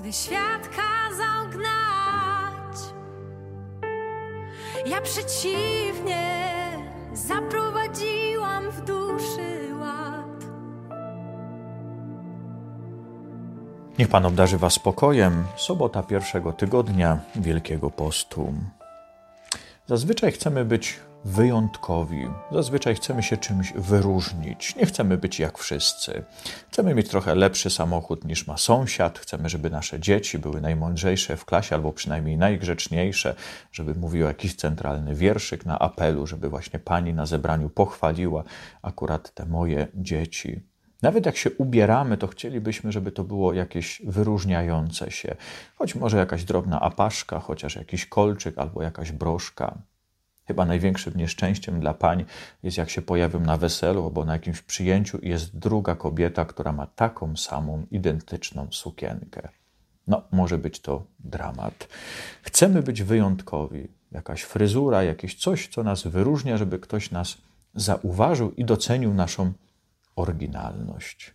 gdy świat kazał gnać. Ja przeciwnie zaprowadziłam w duszy ład. Niech Pan obdarzy Was spokojem. Sobota pierwszego tygodnia Wielkiego Postu. Zazwyczaj chcemy być wyjątkowi. Zazwyczaj chcemy się czymś wyróżnić. Nie chcemy być jak wszyscy. Chcemy mieć trochę lepszy samochód niż ma sąsiad. Chcemy, żeby nasze dzieci były najmądrzejsze w klasie albo przynajmniej najgrzeczniejsze, żeby mówił jakiś centralny wierszyk na apelu, żeby właśnie pani na zebraniu pochwaliła akurat te moje dzieci. Nawet jak się ubieramy, to chcielibyśmy, żeby to było jakieś wyróżniające się, choć może jakaś drobna apaszka, chociaż jakiś kolczyk albo jakaś broszka. Chyba największym nieszczęściem dla pań jest, jak się pojawią na weselu albo na jakimś przyjęciu i jest druga kobieta, która ma taką samą, identyczną sukienkę. No, może być to dramat. Chcemy być wyjątkowi. Jakaś fryzura, jakieś coś, co nas wyróżnia, żeby ktoś nas zauważył i docenił naszą oryginalność.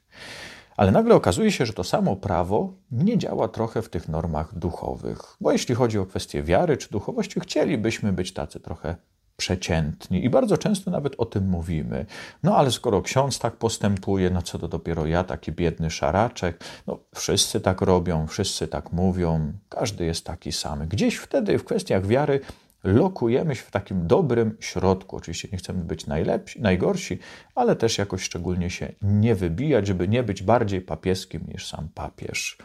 Ale nagle okazuje się, że to samo prawo nie działa trochę w tych normach duchowych. Bo jeśli chodzi o kwestie wiary czy duchowości, chcielibyśmy być tacy trochę przeciętni i bardzo często nawet o tym mówimy. No ale skoro ksiądz tak postępuje, no co to dopiero ja, taki biedny szaraczek? No wszyscy tak robią, wszyscy tak mówią, każdy jest taki sam. Gdzieś wtedy w kwestiach wiary lokujemy się w takim dobrym środku. Oczywiście nie chcemy być najlepsi, najgorsi, ale też jakoś szczególnie się nie wybijać, żeby nie być bardziej papieskim niż sam papież.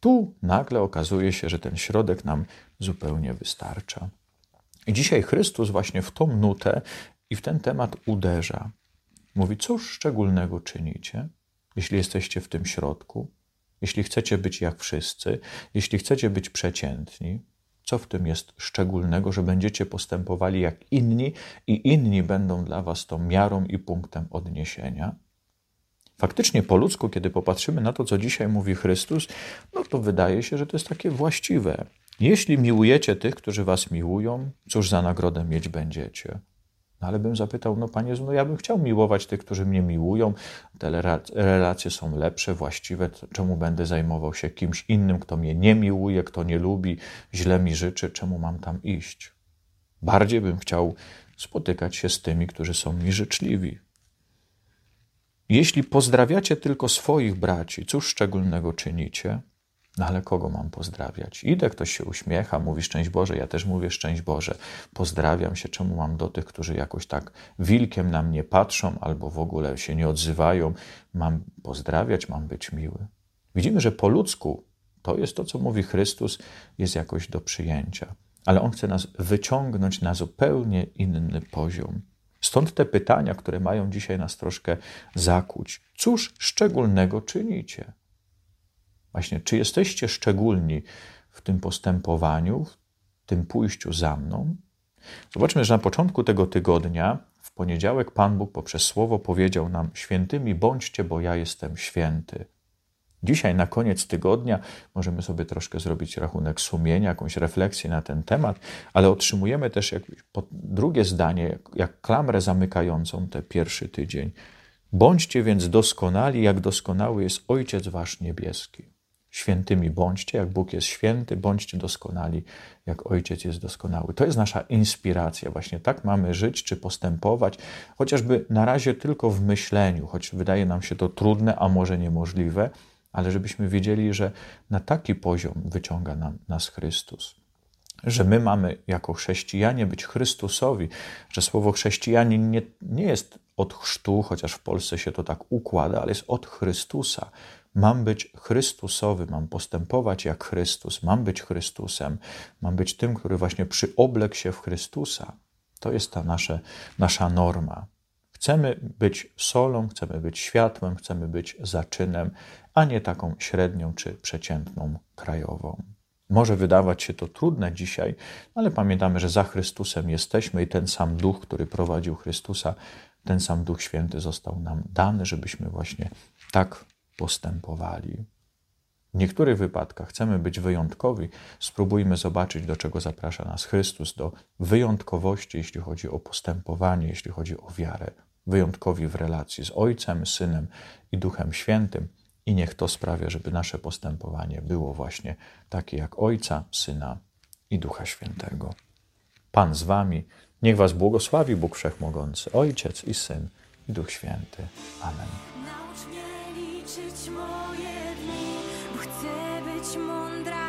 Tu nagle okazuje się, że ten środek nam zupełnie wystarcza. I dzisiaj Chrystus właśnie w tą nutę i w ten temat uderza. Mówi, cóż szczególnego czynicie, jeśli jesteście w tym środku, jeśli chcecie być jak wszyscy, jeśli chcecie być przeciętni, co w tym jest szczególnego, że będziecie postępowali jak inni i inni będą dla was tą miarą i punktem odniesienia? Faktycznie po ludzku, kiedy popatrzymy na to, co dzisiaj mówi Chrystus, no to wydaje się, że to jest takie właściwe. Jeśli miłujecie tych, którzy was miłują, cóż za nagrodę mieć będziecie? No ale bym zapytał, no Panie no ja bym chciał miłować tych, którzy mnie miłują, te relacje są lepsze, właściwe, czemu będę zajmował się kimś innym, kto mnie nie miłuje, kto nie lubi, źle mi życzy, czemu mam tam iść? Bardziej bym chciał spotykać się z tymi, którzy są mi życzliwi. Jeśli pozdrawiacie tylko swoich braci, cóż szczególnego czynicie? No ale kogo mam pozdrawiać? Idę, ktoś się uśmiecha, mówi szczęść Boże, ja też mówię szczęść Boże. Pozdrawiam się, czemu mam do tych, którzy jakoś tak wilkiem na mnie patrzą albo w ogóle się nie odzywają. Mam pozdrawiać, mam być miły. Widzimy, że po ludzku to jest to, co mówi Chrystus, jest jakoś do przyjęcia. Ale On chce nas wyciągnąć na zupełnie inny poziom. Stąd te pytania, które mają dzisiaj nas troszkę zakuć. Cóż szczególnego czynicie? Właśnie, czy jesteście szczególni w tym postępowaniu, w tym pójściu za mną? Zobaczmy, że na początku tego tygodnia, w poniedziałek, Pan Bóg poprzez słowo powiedział nam: Świętymi bądźcie, bo ja jestem święty. Dzisiaj, na koniec tygodnia, możemy sobie troszkę zrobić rachunek sumienia, jakąś refleksję na ten temat, ale otrzymujemy też drugie zdanie, jak klamrę zamykającą ten pierwszy tydzień. Bądźcie więc doskonali, jak doskonały jest Ojciec Wasz Niebieski. Świętymi bądźcie, jak Bóg jest święty, bądźcie doskonali, jak Ojciec jest doskonały. To jest nasza inspiracja. Właśnie tak mamy żyć czy postępować, chociażby na razie tylko w myśleniu, choć wydaje nam się to trudne, a może niemożliwe, ale żebyśmy wiedzieli, że na taki poziom wyciąga nam, nas Chrystus. Że my mamy jako chrześcijanie być Chrystusowi, że słowo chrześcijanin nie, nie jest od chrztu, chociaż w Polsce się to tak układa, ale jest od Chrystusa. Mam być Chrystusowy, mam postępować jak Chrystus, mam być Chrystusem, mam być tym, który właśnie przyobległ się w Chrystusa. To jest ta nasze, nasza norma. Chcemy być solą, chcemy być światłem, chcemy być zaczynem, a nie taką średnią czy przeciętną krajową. Może wydawać się to trudne dzisiaj, ale pamiętamy, że za Chrystusem jesteśmy i ten sam duch, który prowadził Chrystusa, ten sam Duch Święty został nam dany, żebyśmy właśnie tak postępowali. W niektórych wypadkach chcemy być wyjątkowi, spróbujmy zobaczyć, do czego zaprasza nas Chrystus, do wyjątkowości, jeśli chodzi o postępowanie, jeśli chodzi o wiarę. Wyjątkowi w relacji z Ojcem, Synem i Duchem Świętym, I niech to sprawia, żeby nasze postępowanie było właśnie takie jak Ojca, Syna i Ducha Świętego. Pan z Wami, niech Was błogosławi Bóg Wszechmogący, Ojciec i Syn i Duch Święty. Amen. Liczyć moje dni, bo chcę być mądra